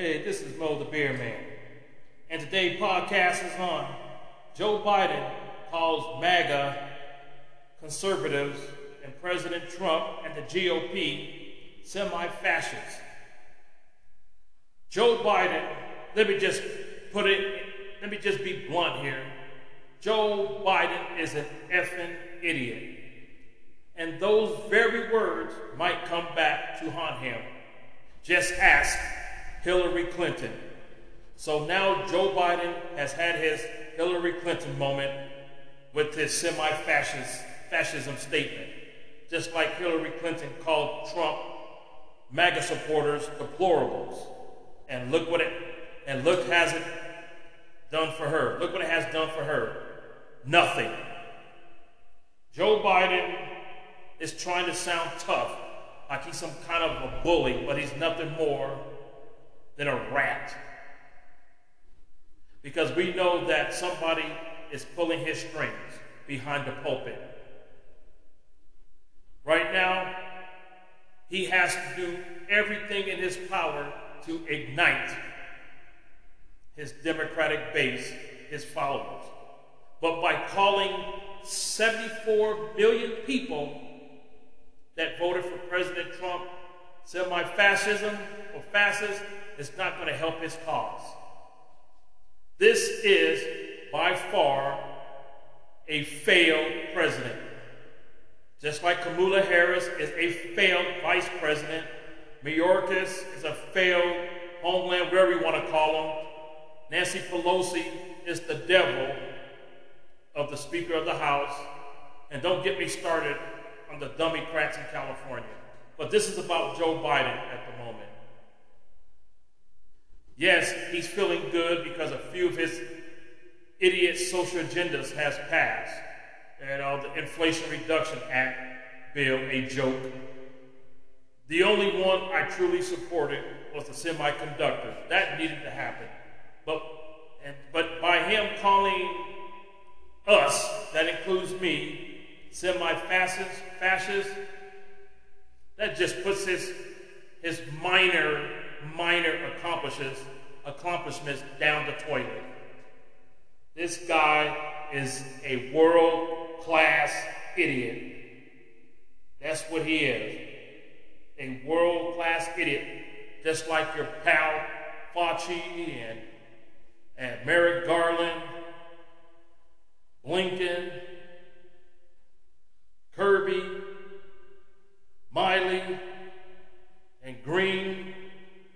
Hey, this is Mo the Beer Man. And today podcast is on Joe Biden calls MAGA conservatives and President Trump and the GOP semi-fascists. Joe Biden, let me just put it, let me just be blunt here. Joe Biden is an effing idiot. And those very words might come back to haunt him. Just ask Hillary Clinton. So now Joe Biden has had his Hillary Clinton moment with his semi fascism statement. Just like Hillary Clinton called Trump MAGA supporters deplorables. And look what it and look has it done for her. Look what it has done for her. Nothing. Joe Biden is trying to sound tough, like he's some kind of a bully, but he's nothing more than a rat. Because we know that somebody is pulling his strings behind the pulpit. Right now, he has to do everything in his power to ignite his Democratic base, his followers. But by calling 74 million people that voted for President Trump semi fascism or fascist, it's not going to help his cause. This is by far a failed president. Just like Kamala Harris is a failed vice president, Mayorkas is a failed homeland, whatever you want to call him. Nancy Pelosi is the devil of the Speaker of the House. And don't get me started on the dummy cracks in California. But this is about Joe Biden at the moment. Yes, he's feeling good because a few of his idiot social agendas has passed. And uh, the Inflation Reduction Act bill, a joke. The only one I truly supported was the semiconductors. That needed to happen. But, and, but by him calling us, that includes me, semi-fascist, fascist, that just puts his, his minor, minor accomplishments, accomplishments down the toilet. This guy is a world class idiot. That's what he is. A world class idiot. Just like your pal Fauci and, and Merrick Garland, Blinken, Kirby, Milley, and Green.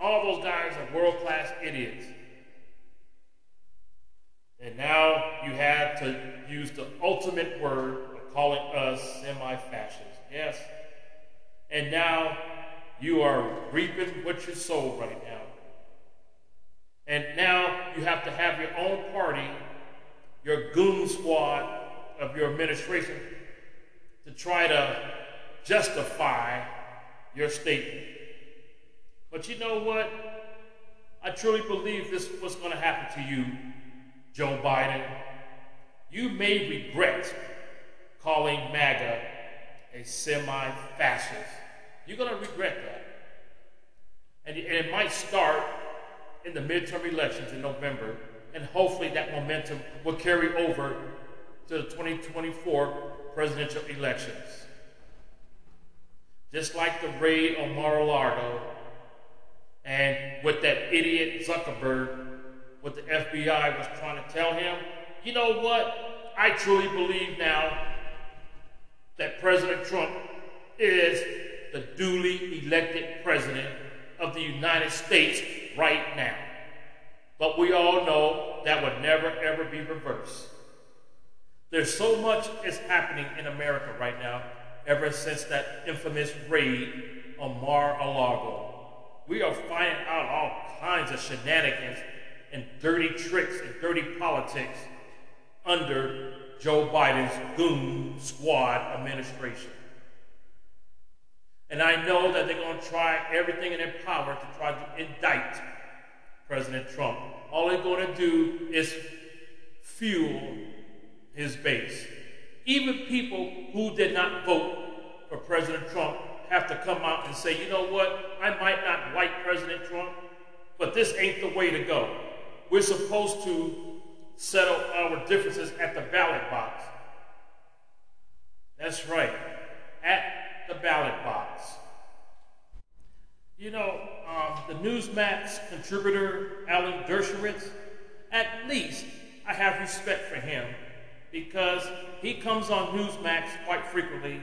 All those guys are world class idiots. And now you had to use the ultimate word of calling us semi fascists. Yes. And now you are reaping sow right now. And now you have to have your own party, your goon squad of your administration, to try to justify your statement. But you know what? I truly believe this was going to happen to you Joe Biden, you may regret calling MAGA a semi fascist. You're going to regret that. And, it might start in the midterm elections in November, and hopefully that momentum will carry over to the 2024 presidential elections. Just like the raid on Mar-a-Lago, and with that idiot Zuckerberg what the FBI was trying to tell him. You know what? I truly believe now that President Trump is the duly elected president of the United States right now. But we all know that would never ever be reversed. There's so much is happening in America right now ever since that infamous raid on Mar-a-Lago. We are finding out all kinds of shenanigans and dirty tricks and dirty politics under Joe Biden's goon squad administration. And I know that they're going to try everything in their power to try to indict President Trump. All they're going to do is fuel his base. Even people who did not vote for President Trump have to come out and say, you know what, I might not like President Trump, but this ain't the way to go. We're supposed to settle our differences at the ballot box. That's right, at ballot box. You know, um, the Newsmax contributor, Alan Dershowitz, at least I have respect for him because he comes on Newsmax quite frequently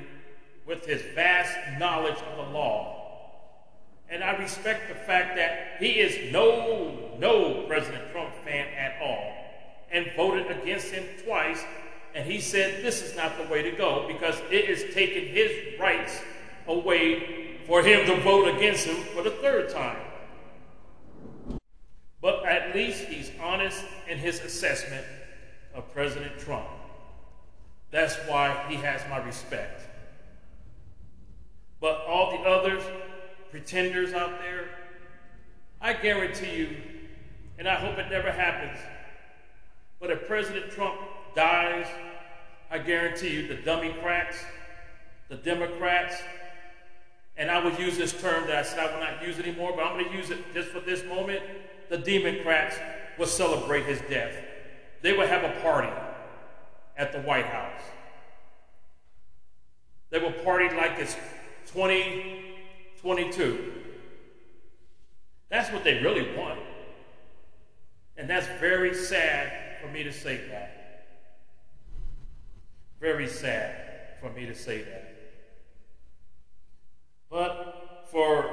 with his vast knowledge of the law. And I respect the fact that he is no, no President Trump fan at all and voted against him twice. And he said this is not the way to go because it is taking his rights away for him to vote against him for the third time. But at least he's honest in his assessment of President Trump. That's why he has my respect. But all the others, pretenders out there, I guarantee you, and I hope it never happens, but if President Trump dies, I guarantee you the dummy cracks, the Democrats, and I would use this term that I said I will not use anymore, but I'm going to use it just for this moment. The Democrats will celebrate his death. They will have a party at the White House. They will party like it's 2022. That's what they really want. And that's very sad for me to say that. Very sad for me to say that. But for,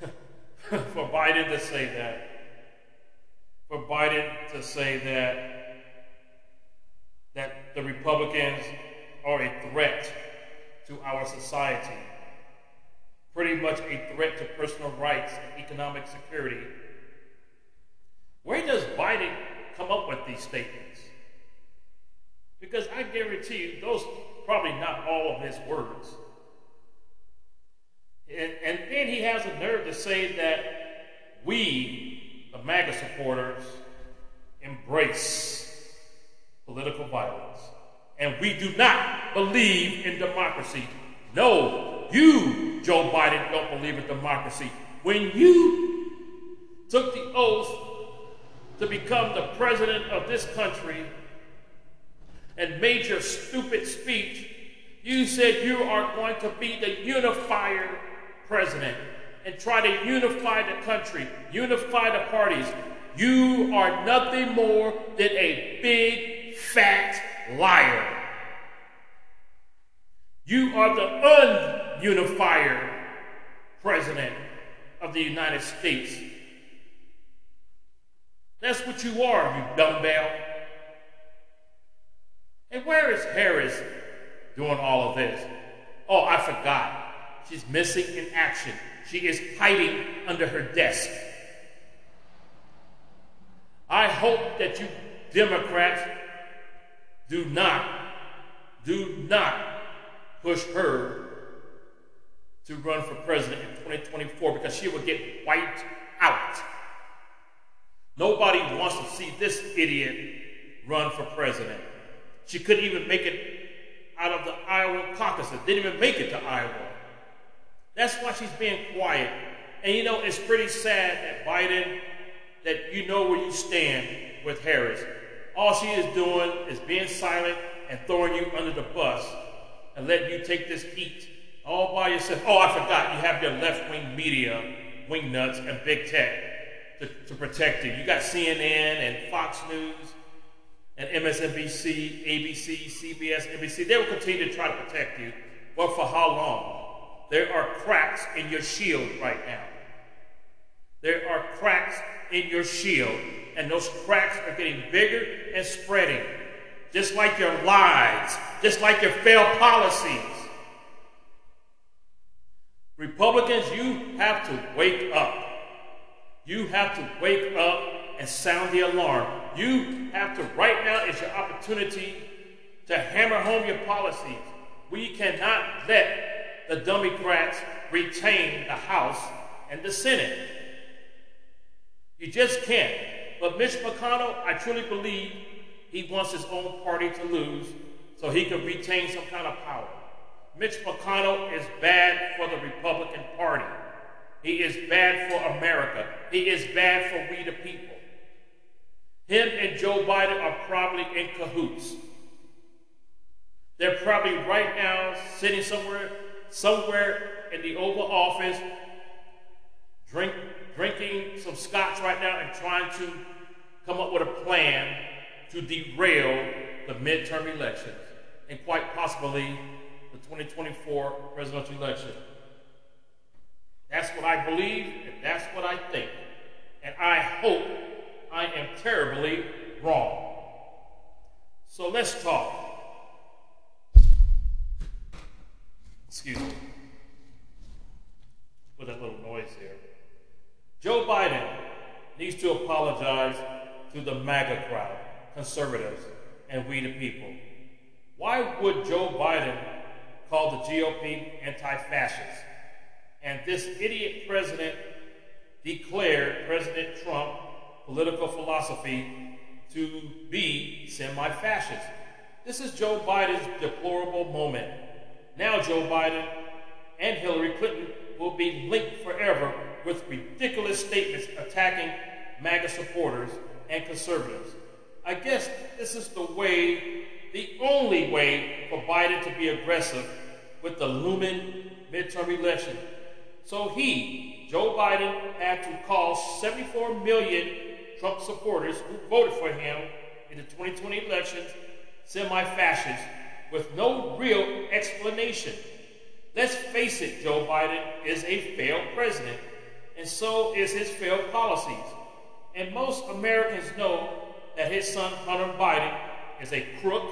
for Biden to say that, for Biden to say that that the Republicans are a threat to our society, pretty much a threat to personal rights and economic security. Where does Biden come up with these statements? Because I guarantee you, those probably not all of his words. And, and then he has a nerve to say that we, the MAGA supporters, embrace political violence. And we do not believe in democracy. No, you, Joe Biden, don't believe in democracy. When you took the oath to become the president of this country and made your stupid speech, you said you are going to be the unifier president and try to unify the country, unify the parties. You are nothing more than a big fat liar. You are the ununifier president of the United States. That's what you are, you dumbbell. And where is Harris doing all of this? Oh, I forgot. She's missing in action. She is hiding under her desk. I hope that you Democrats do not, do not push her to run for president in 2024 because she will get wiped out. Nobody wants to see this idiot run for president. She couldn't even make it out of the Iowa caucus. caucuses, didn't even make it to Iowa. That's why she's being quiet. And you know, it's pretty sad that Biden, that you know where you stand with Harris. All she is doing is being silent and throwing you under the bus and letting you take this heat all by yourself. Oh, I forgot, you have your left wing media, wing nuts, and big tech to, to protect you. You got CNN and Fox News and MSNBC, ABC, CBS, NBC. They will continue to try to protect you. But for how long? There are cracks in your shield right now. There are cracks in your shield and those cracks are getting bigger and spreading, just like your lies, just like your failed policies. Republicans, you have to wake up. You have to wake up and sound the alarm. You have to, right now is your opportunity to hammer home your policies. We cannot let the Democrats retain the House and the Senate. You just can't. But Mitch McConnell, I truly believe he wants his own party to lose so he can retain some kind of power. Mitch McConnell is bad for the Republican Party. He is bad for America. he is bad for we the people. Him and Joe Biden are probably in cahoots. They're probably right now sitting somewhere, somewhere in the Oval Office, drink, drinking some scotch right now and trying to come up with a plan to derail the midterm elections and quite possibly the 2024 presidential election. That's what I believe and that's what I think. And I hope I am terribly wrong. So let's talk. Excuse me. With that little noise here. Joe Biden needs to apologize to the MAGA crowd, conservatives, and we the people. Why would Joe Biden call the GOP anti fascist? And this idiot president declared President Trump political philosophy to be semi fascist. This is Joe Biden's deplorable moment. Now, Joe Biden and Hillary Clinton will be linked forever with ridiculous statements attacking MAGA supporters and conservatives. I guess this is the way, the only way for Biden to be aggressive with the looming midterm election. So he, Joe Biden, had to call 74 million Trump supporters who voted for him in the 2020 elections semi fascist with no real explanation. Let's face it, Joe Biden is a failed president, and so is his failed policies. And most Americans know that his son Hunter Biden is a crook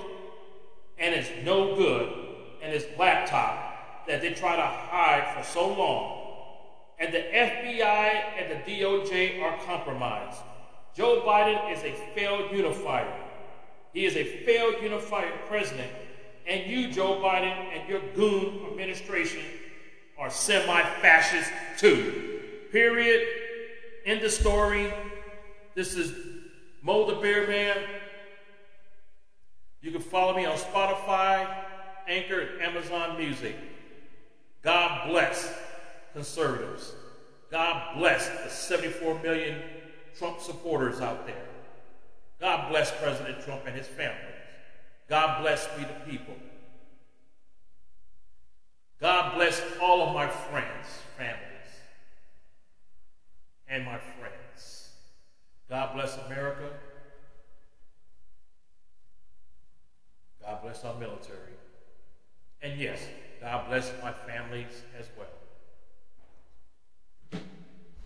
and is no good, and his laptop that they try to hide for so long. And the FBI and the DOJ are compromised. Joe Biden is a failed unifier. He is a failed unifier president. And you, Joe Biden, and your goon administration are semi fascist too. Period. End of story. This is Mo the Beer Man. You can follow me on Spotify, Anchor, and Amazon Music. God bless conservatives. God bless the 74 million Trump supporters out there. God bless President Trump and his family. God bless we the people. God bless all of my friends, families, and my friends. God bless America. God bless our military. And yes, God bless my families as well.